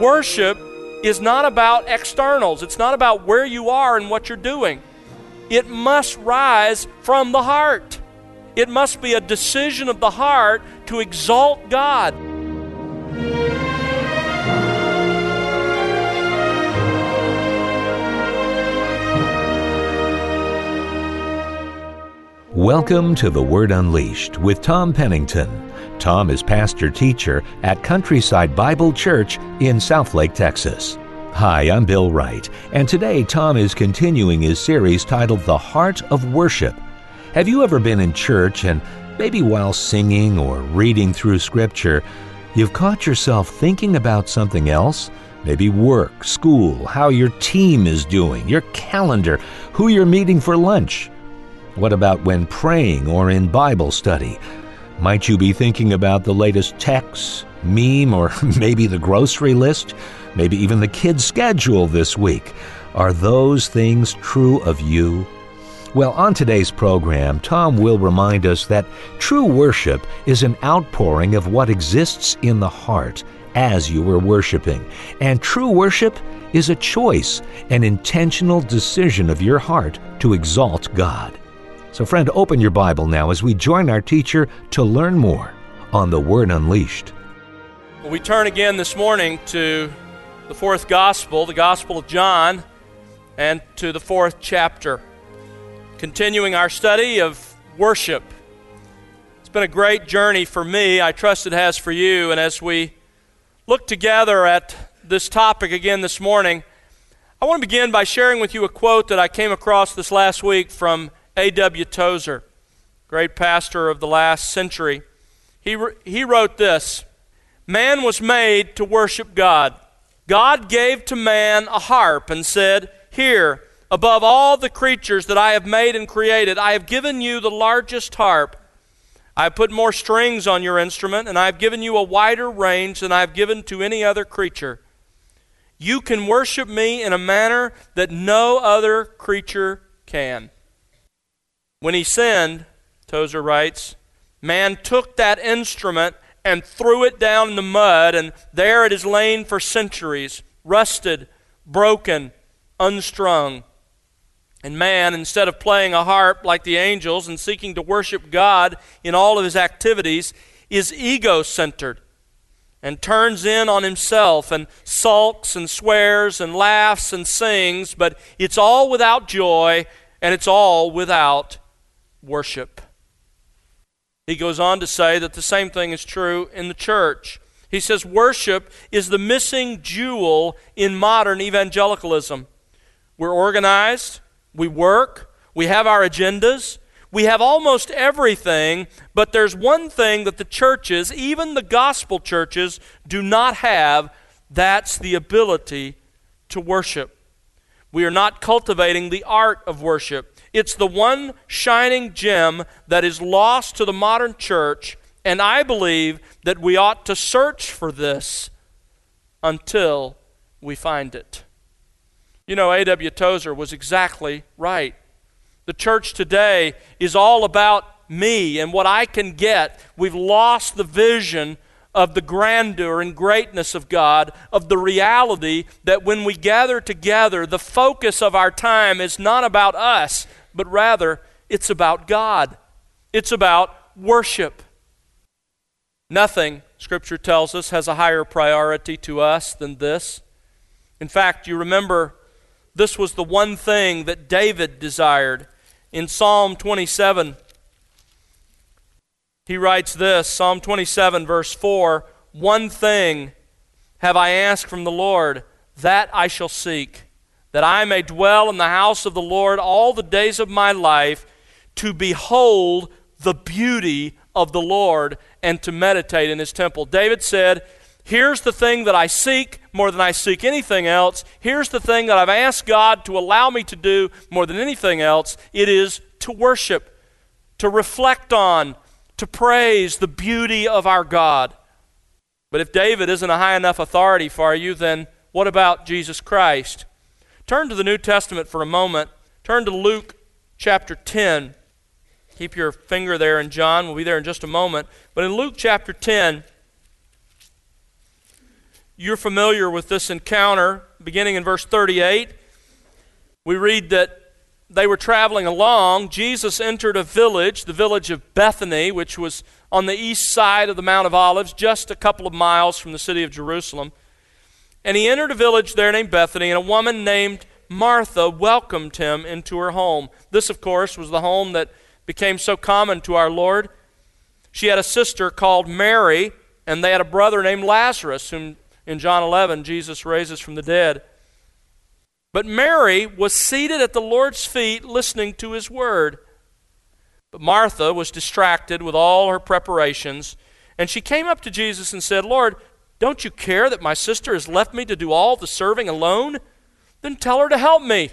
Worship is not about externals, it's not about where you are and what you're doing. It must rise from the heart. It must be a decision of the heart to exalt God. Welcome to The Word Unleashed with Tom Pennington. Tom is pastor teacher at Countryside Bible Church in Southlake, Texas. Hi, I'm Bill Wright, and today Tom is continuing his series titled The Heart of Worship. Have you ever been in church and maybe while singing or reading through Scripture, you've caught yourself thinking about something else? Maybe work, school, how your team is doing, your calendar, who you're meeting for lunch. What about when praying or in Bible study? Might you be thinking about the latest text, meme, or maybe the grocery list? Maybe even the kids' schedule this week? Are those things true of you? Well, on today's program, Tom will remind us that true worship is an outpouring of what exists in the heart as you are worshiping. And true worship is a choice, an intentional decision of your heart to exalt God. So, friend, open your Bible now as we join our teacher to learn more on the Word Unleashed. Well, we turn again this morning to the fourth Gospel, the Gospel of John, and to the fourth chapter, continuing our study of worship. It's been a great journey for me. I trust it has for you. And as we look together at this topic again this morning, I want to begin by sharing with you a quote that I came across this last week from A.W. Tozer, great pastor of the last century. He, he wrote this Man was made to worship God. God gave to man a harp and said, Here, above all the creatures that I have made and created, I have given you the largest harp. I have put more strings on your instrument, and I have given you a wider range than I have given to any other creature. You can worship me in a manner that no other creature can. When he sinned, Tozer writes, man took that instrument and threw it down in the mud, and there it has lain for centuries, rusted, broken, unstrung. And man, instead of playing a harp like the angels and seeking to worship God in all of his activities, is ego centered and turns in on himself and sulks and swears and laughs and sings, but it's all without joy and it's all without worship. He goes on to say that the same thing is true in the church. He says worship is the missing jewel in modern evangelicalism. We're organized, we work, we have our agendas, we have almost everything, but there's one thing that the churches, even the gospel churches, do not have that's the ability to worship. We are not cultivating the art of worship. It's the one shining gem that is lost to the modern church, and I believe that we ought to search for this until we find it. You know, A.W. Tozer was exactly right. The church today is all about me and what I can get. We've lost the vision of the grandeur and greatness of God, of the reality that when we gather together, the focus of our time is not about us, but rather it's about God. It's about worship. Nothing, Scripture tells us, has a higher priority to us than this. In fact, you remember this was the one thing that David desired. In Psalm 27, he writes this Psalm 27, verse 4 One thing have I asked from the Lord, that I shall seek that I may dwell in the house of the Lord all the days of my life, to behold the beauty of the Lord and to meditate in his temple. David said, Here's the thing that I seek more than I seek anything else. Here's the thing that I've asked God to allow me to do more than anything else. It is to worship, to reflect on, to praise the beauty of our God. But if David isn't a high enough authority for you, then what about Jesus Christ? Turn to the New Testament for a moment. Turn to Luke chapter 10. Keep your finger there in John. We'll be there in just a moment. But in Luke chapter 10, you're familiar with this encounter, beginning in verse 38, we read that they were traveling along. Jesus entered a village, the village of Bethany, which was on the east side of the Mount of Olives, just a couple of miles from the city of Jerusalem. And he entered a village there named Bethany, and a woman named Martha welcomed him into her home. This, of course, was the home that became so common to our Lord. She had a sister called Mary, and they had a brother named Lazarus, whom in John 11 Jesus raises from the dead. But Mary was seated at the Lord's feet listening to his word. But Martha was distracted with all her preparations, and she came up to Jesus and said, Lord, don't you care that my sister has left me to do all the serving alone? Then tell her to help me.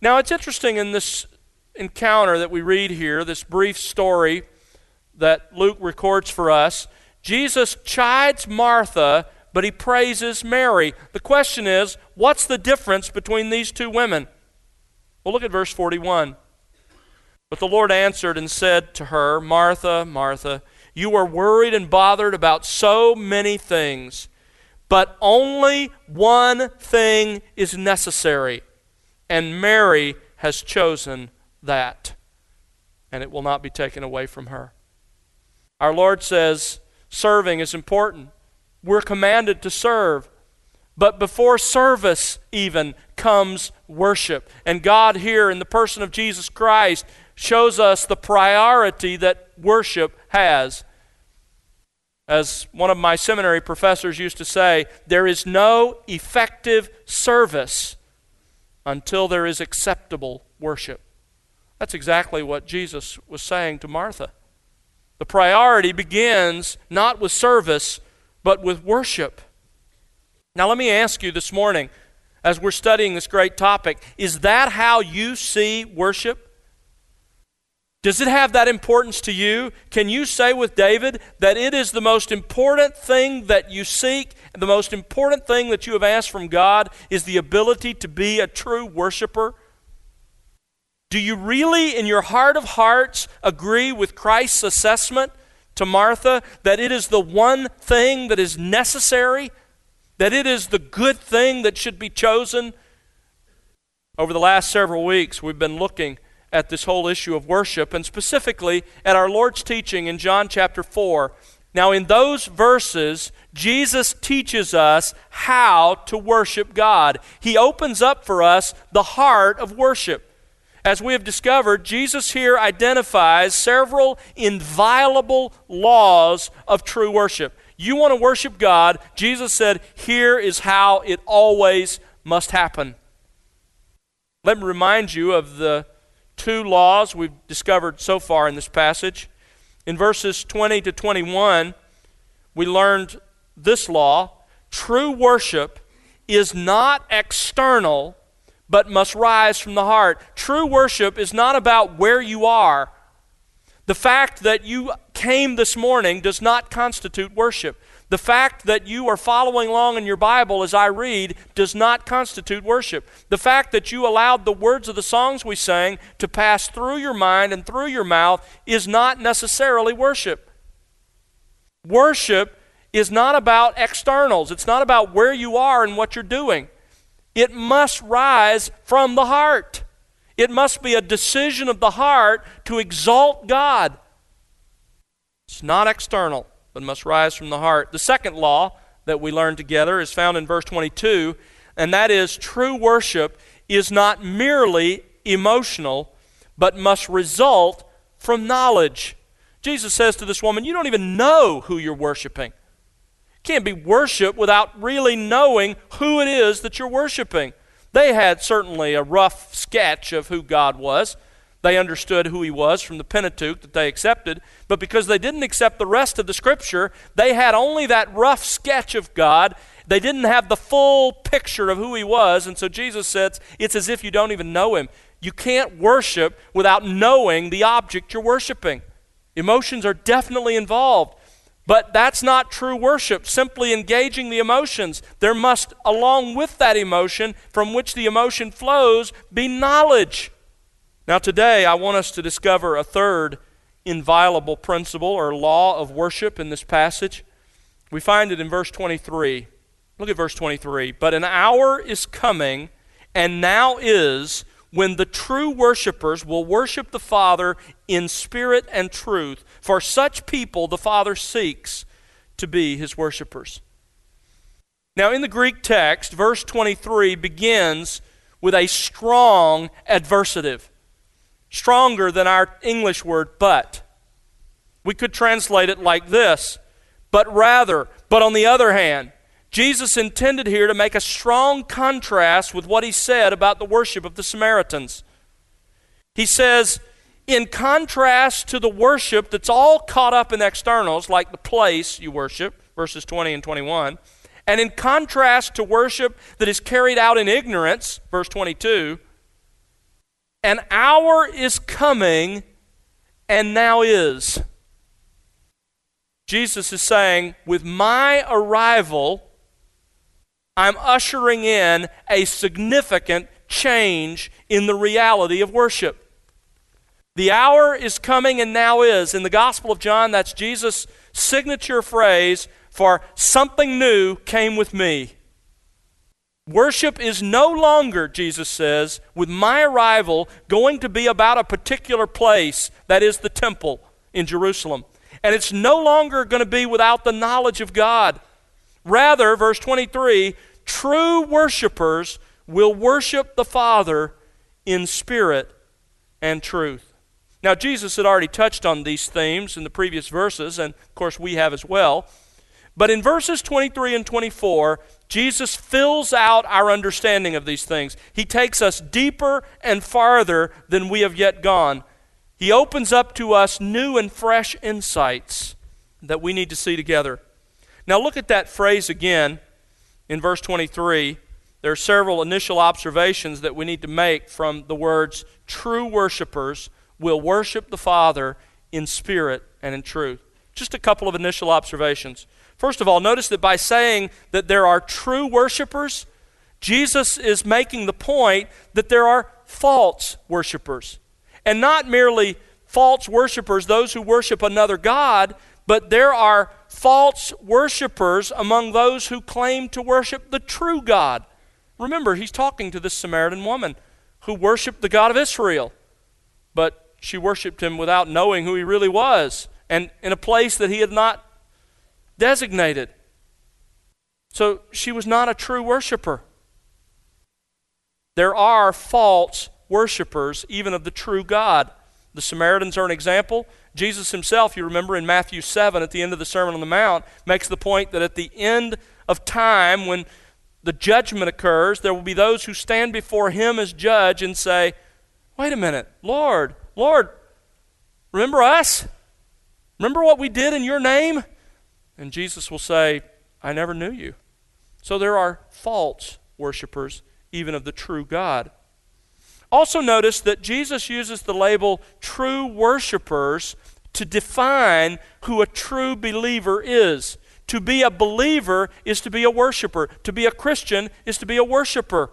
Now, it's interesting in this encounter that we read here, this brief story that Luke records for us, Jesus chides Martha, but he praises Mary. The question is, what's the difference between these two women? Well, look at verse 41. But the Lord answered and said to her, Martha, Martha, you are worried and bothered about so many things, but only one thing is necessary, and Mary has chosen that, and it will not be taken away from her. Our Lord says serving is important. We're commanded to serve. But before service, even, comes worship. And God, here in the person of Jesus Christ, shows us the priority that worship has. As one of my seminary professors used to say, there is no effective service until there is acceptable worship. That's exactly what Jesus was saying to Martha. The priority begins not with service, but with worship. Now, let me ask you this morning, as we're studying this great topic, is that how you see worship? Does it have that importance to you? Can you say with David that it is the most important thing that you seek, the most important thing that you have asked from God is the ability to be a true worshiper? Do you really, in your heart of hearts, agree with Christ's assessment to Martha that it is the one thing that is necessary, that it is the good thing that should be chosen? Over the last several weeks, we've been looking at this whole issue of worship, and specifically at our Lord's teaching in John chapter 4. Now, in those verses, Jesus teaches us how to worship God. He opens up for us the heart of worship. As we have discovered, Jesus here identifies several inviolable laws of true worship. You want to worship God, Jesus said, here is how it always must happen. Let me remind you of the two laws we've discovered so far in this passage. In verses 20 to 21, we learned this law true worship is not external, but must rise from the heart. True worship is not about where you are. The fact that you came this morning does not constitute worship. The fact that you are following along in your Bible as I read does not constitute worship. The fact that you allowed the words of the songs we sang to pass through your mind and through your mouth is not necessarily worship. Worship is not about externals, it's not about where you are and what you're doing. It must rise from the heart. It must be a decision of the heart to exalt God. It's not external but must rise from the heart. The second law that we learn together is found in verse 22, and that is true worship is not merely emotional, but must result from knowledge. Jesus says to this woman, You don't even know who you're worshiping. It can't be worship without really knowing who it is that you're worshiping. They had certainly a rough sketch of who God was. They understood who he was from the Pentateuch that they accepted, but because they didn't accept the rest of the Scripture, they had only that rough sketch of God. They didn't have the full picture of who he was, and so Jesus says it's as if you don't even know him. You can't worship without knowing the object you're worshiping. Emotions are definitely involved. But that's not true worship, simply engaging the emotions. There must, along with that emotion, from which the emotion flows, be knowledge. Now, today, I want us to discover a third inviolable principle or law of worship in this passage. We find it in verse 23. Look at verse 23. But an hour is coming, and now is, when the true worshipers will worship the Father in spirit and truth. For such people the Father seeks to be his worshipers. Now, in the Greek text, verse 23 begins with a strong adversative, stronger than our English word but. We could translate it like this but rather, but on the other hand, Jesus intended here to make a strong contrast with what he said about the worship of the Samaritans. He says, in contrast to the worship that's all caught up in externals, like the place you worship, verses 20 and 21, and in contrast to worship that is carried out in ignorance, verse 22, an hour is coming and now is. Jesus is saying, with my arrival, I'm ushering in a significant change in the reality of worship. The hour is coming and now is. In the Gospel of John, that's Jesus' signature phrase for something new came with me. Worship is no longer, Jesus says, with my arrival, going to be about a particular place, that is the temple in Jerusalem. And it's no longer going to be without the knowledge of God. Rather, verse 23 True worshipers will worship the Father in spirit and truth. Now, Jesus had already touched on these themes in the previous verses, and of course, we have as well. But in verses 23 and 24, Jesus fills out our understanding of these things. He takes us deeper and farther than we have yet gone. He opens up to us new and fresh insights that we need to see together. Now, look at that phrase again in verse 23, there are several initial observations that we need to make from the words true worshipers will worship the Father in spirit and in truth. Just a couple of initial observations. First of all, notice that by saying that there are true worshipers, Jesus is making the point that there are false worshipers. And not merely false worshipers, those who worship another God, but there are false worshipers among those who claim to worship the true God. Remember, he's talking to this Samaritan woman who worshiped the God of Israel, but she worshiped him without knowing who he really was and in a place that he had not designated. So she was not a true worshiper. There are false worshipers, even of the true God. The Samaritans are an example. Jesus himself, you remember in Matthew 7 at the end of the Sermon on the Mount, makes the point that at the end of time, when the judgment occurs, there will be those who stand before him as judge and say, Wait a minute, Lord, Lord, remember us? Remember what we did in your name? And Jesus will say, I never knew you. So there are false worshippers, even of the true God. Also, notice that Jesus uses the label true worshipers to define who a true believer is. To be a believer is to be a worshiper. To be a Christian is to be a worshiper.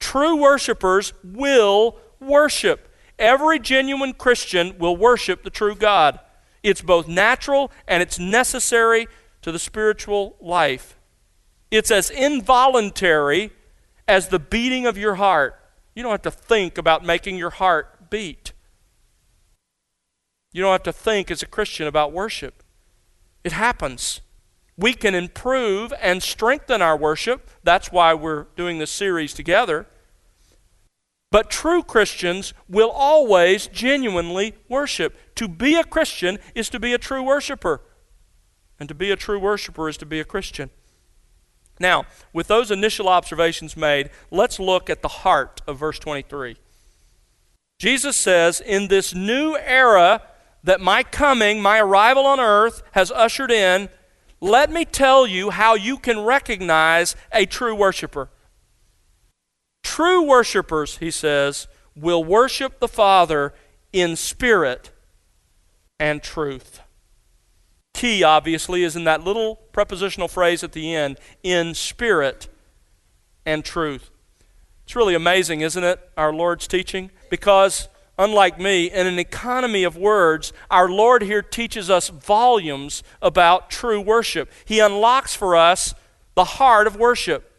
True worshipers will worship. Every genuine Christian will worship the true God. It's both natural and it's necessary to the spiritual life. It's as involuntary as the beating of your heart. You don't have to think about making your heart beat. You don't have to think as a Christian about worship. It happens. We can improve and strengthen our worship. That's why we're doing this series together. But true Christians will always genuinely worship. To be a Christian is to be a true worshiper. And to be a true worshiper is to be a Christian. Now, with those initial observations made, let's look at the heart of verse 23. Jesus says, In this new era that my coming, my arrival on earth has ushered in, let me tell you how you can recognize a true worshiper. True worshipers, he says, will worship the Father in spirit and truth key, obviously, is in that little prepositional phrase at the end in spirit and truth. It's really amazing, isn't it, our Lord's teaching? Because unlike me, in an economy of words, our Lord here teaches us volumes about true worship. He unlocks for us the heart of worship.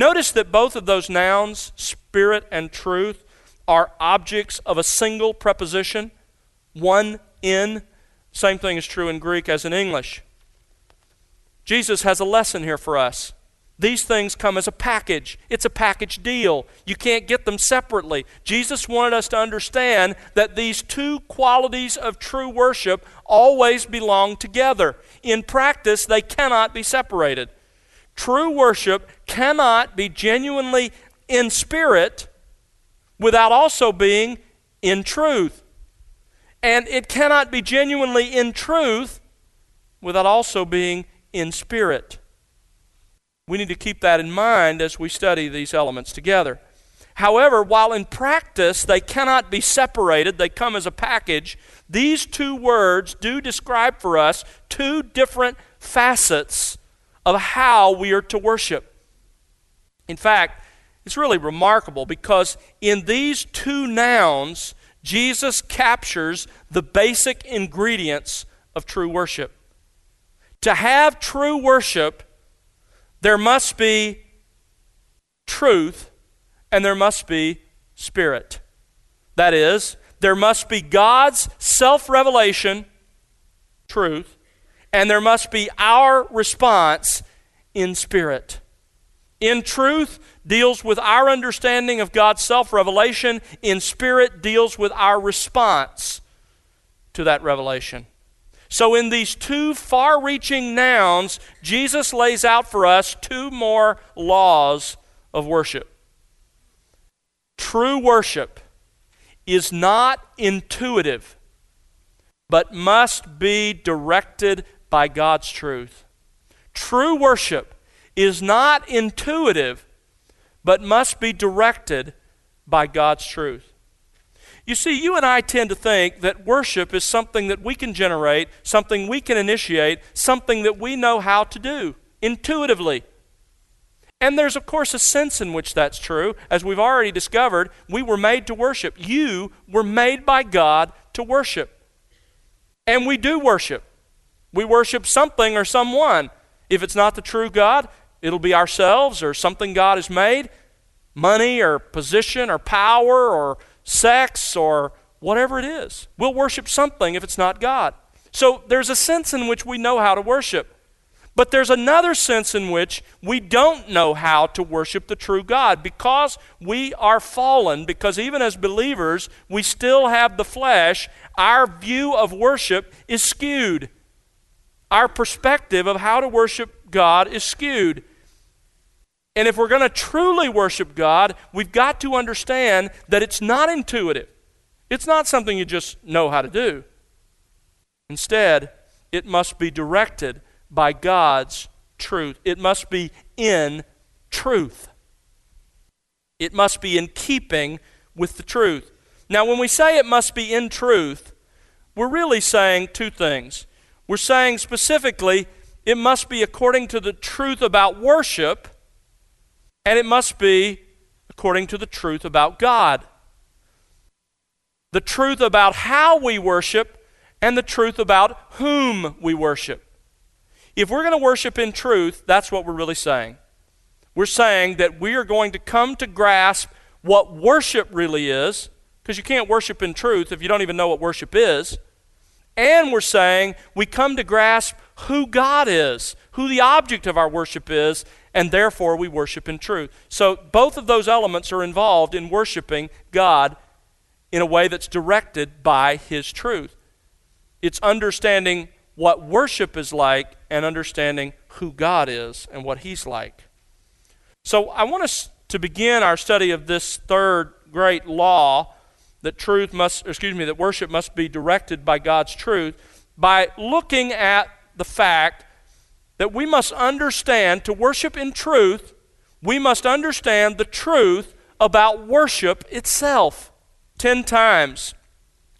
Notice that both of those nouns, spirit and truth, are objects of a single preposition, one in. Same thing is true in Greek as in English. Jesus has a lesson here for us. These things come as a package. It's a package deal. You can't get them separately. Jesus wanted us to understand that these two qualities of true worship always belong together. In practice, they cannot be separated. True worship cannot be genuinely in spirit without also being in truth. And it cannot be genuinely in truth without also being in spirit. We need to keep that in mind as we study these elements together. However, while in practice they cannot be separated, they come as a package, these two words do describe for us two different facets of how we are to worship. In fact, it's really remarkable because in these two nouns, Jesus captures the basic ingredients of true worship. To have true worship, there must be truth and there must be spirit. That is, there must be God's self revelation, truth, and there must be our response in spirit. In truth deals with our understanding of God's self revelation, in spirit deals with our response to that revelation. So, in these two far reaching nouns, Jesus lays out for us two more laws of worship. True worship is not intuitive, but must be directed by God's truth. True worship is not intuitive, but must be directed by God's truth. You see, you and I tend to think that worship is something that we can generate, something we can initiate, something that we know how to do intuitively. And there's, of course, a sense in which that's true. As we've already discovered, we were made to worship. You were made by God to worship. And we do worship. We worship something or someone. If it's not the true God, it'll be ourselves or something God has made money or position or power or sex, or whatever it is. We'll worship something if it's not God. So there's a sense in which we know how to worship. But there's another sense in which we don't know how to worship the true God because we are fallen, because even as believers, we still have the flesh. Our view of worship is skewed. Our perspective of how to worship God is skewed. And if we're going to truly worship God, we've got to understand that it's not intuitive. It's not something you just know how to do. Instead, it must be directed by God's truth. It must be in truth. It must be in keeping with the truth. Now, when we say it must be in truth, we're really saying two things. We're saying specifically, it must be according to the truth about worship and it must be according to the truth about God. The truth about how we worship and the truth about whom we worship. If we're going to worship in truth, that's what we're really saying. We're saying that we are going to come to grasp what worship really is, because you can't worship in truth if you don't even know what worship is. And we're saying we come to grasp who God is, who the object of our worship is, and therefore we worship in truth. So both of those elements are involved in worshiping God in a way that's directed by His truth. It's understanding what worship is like and understanding who God is and what He's like. So I want us to begin our study of this third great law that truth must, excuse me, that worship must be directed by God's truth by looking at the fact that we must understand to worship in truth, we must understand the truth about worship itself. Ten times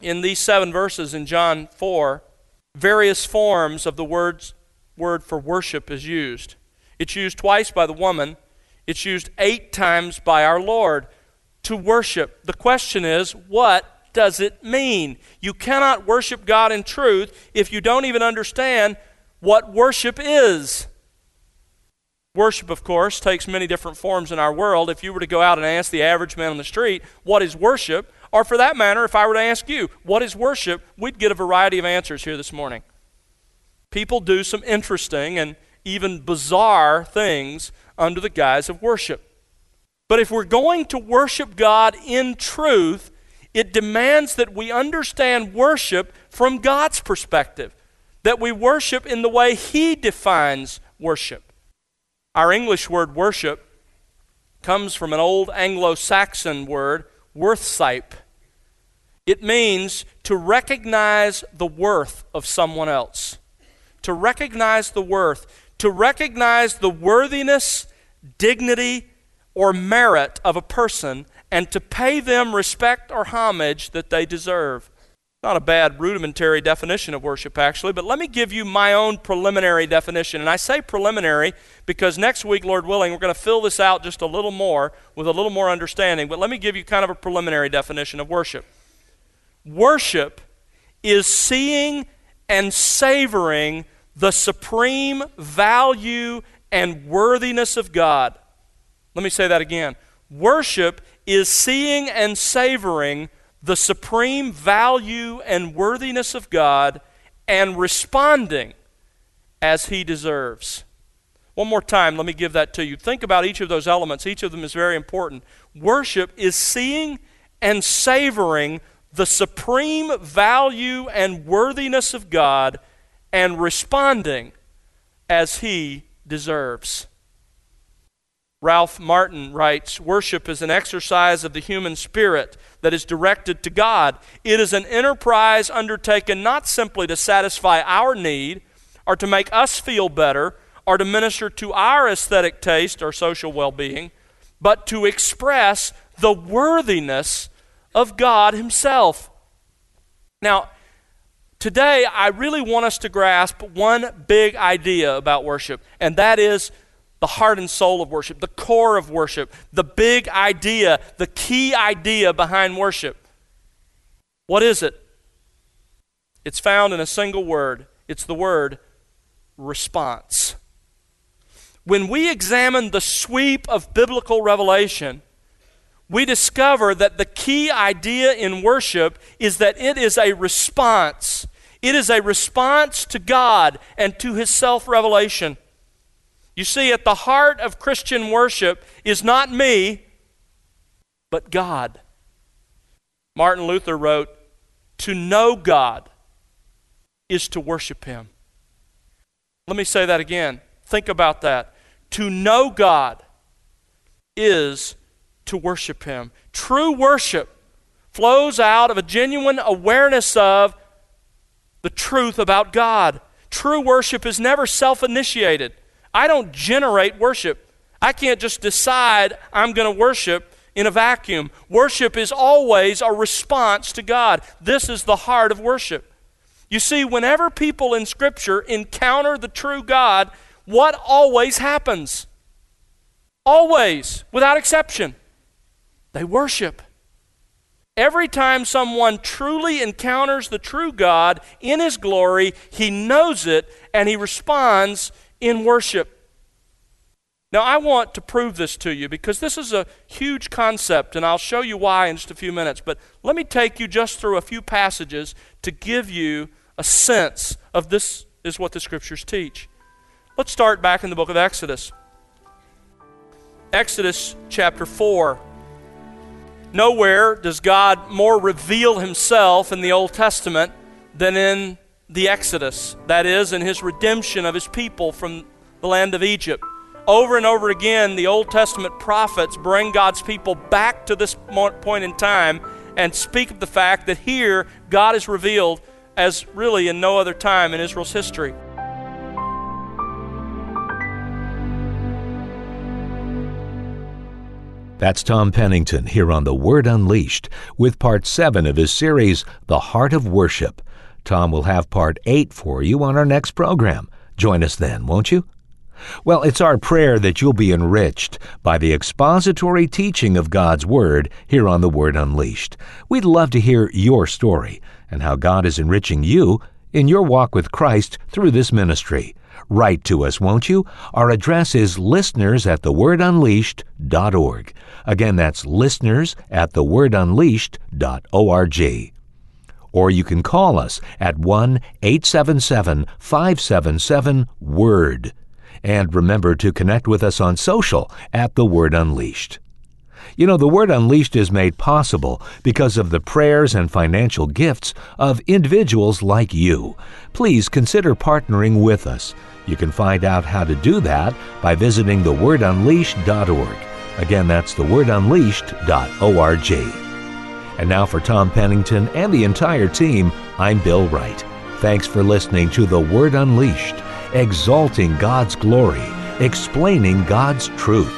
in these seven verses in John 4, various forms of the words, word for worship is used. It's used twice by the woman, it's used eight times by our Lord to worship. The question is, what does it mean? You cannot worship God in truth if you don't even understand what worship is. Worship, of course, takes many different forms in our world. If you were to go out and ask the average man on the street, what is worship? Or for that matter, if I were to ask you, what is worship? We'd get a variety of answers here this morning. People do some interesting and even bizarre things under the guise of worship. But if we're going to worship God in truth, it demands that we understand worship from God's perspective, that we worship in the way He defines worship. Our English word worship comes from an old Anglo Saxon word, worthsipe. It means to recognize the worth of someone else. To recognize the worth. To recognize the worthiness, dignity, or merit of a person and to pay them respect or homage that they deserve. Not a bad rudimentary definition of worship, actually, but let me give you my own preliminary definition. And I say preliminary because next week, Lord willing, we're going to fill this out just a little more with a little more understanding. But let me give you kind of a preliminary definition of worship. Worship is seeing and savoring the supreme value and worthiness of God. Let me say that again. Worship is seeing and savoring the supreme value and worthiness of God and responding as He deserves. One more time, let me give that to you. Think about each of those elements. Each of them is very important. Worship is seeing and savoring the supreme value and worthiness of God and responding as He deserves. Ralph Martin writes Worship is an exercise of the human spirit that is directed to God. It is an enterprise undertaken not simply to satisfy our need or to make us feel better or to minister to our aesthetic taste or social well being, but to express the worthiness of God Himself. Now, today I really want us to grasp one big idea about worship, and that is the heart and soul of worship, the core of worship, the big idea, the key idea behind worship. What is it? It's found in a single word. It's the word response. When we examine the sweep of biblical revelation, we discover that the key idea in worship is that it is a response. It is a response to God and to His self revelation. You see, at the heart of Christian worship is not me, but God. Martin Luther wrote, To know God is to worship Him. Let me say that again. Think about that. To know God is to worship Him. True worship flows out of a genuine awareness of the truth about God. True worship is never self initiated. I don't generate worship. I can't just decide I'm going to worship in a vacuum. Worship is always a response to God. This is the heart of worship. You see, whenever people in Scripture encounter the true God, what always happens? Always, without exception, they worship. Every time someone truly encounters the true God in His glory, he knows it and he responds in worship. Now, I want to prove this to you because this is a huge concept, and I'll show you why in just a few minutes. But let me take you just through a few passages to give you a sense of this is what the scriptures teach. Let's start back in the book of Exodus. Exodus chapter 4. Nowhere does God more reveal himself in the Old Testament than in the Exodus, that is, in his redemption of his people from the land of Egypt. Over and over again, the Old Testament prophets bring God's people back to this point in time and speak of the fact that here God is revealed as really in no other time in Israel's history. That's Tom Pennington here on The Word Unleashed with part 7 of his series, The Heart of Worship. Tom will have part 8 for you on our next program. Join us then, won't you? Well, it's our prayer that you'll be enriched by the expository teaching of God's Word here on The Word Unleashed. We'd love to hear your story and how God is enriching you in your walk with Christ through this ministry. Write to us, won't you? Our address is listeners at thewordunleashed.org. Again, that's listeners at thewordunleashed.org. Or you can call us at 1 877 577 WORD. And remember to connect with us on social at The Word Unleashed. You know, the Word Unleashed is made possible because of the prayers and financial gifts of individuals like you. Please consider partnering with us. You can find out how to do that by visiting thewordunleashed.org. Again, that's thewordunleashed.org. And now for Tom Pennington and the entire team, I'm Bill Wright. Thanks for listening to The Word Unleashed, exalting God's glory, explaining God's truth.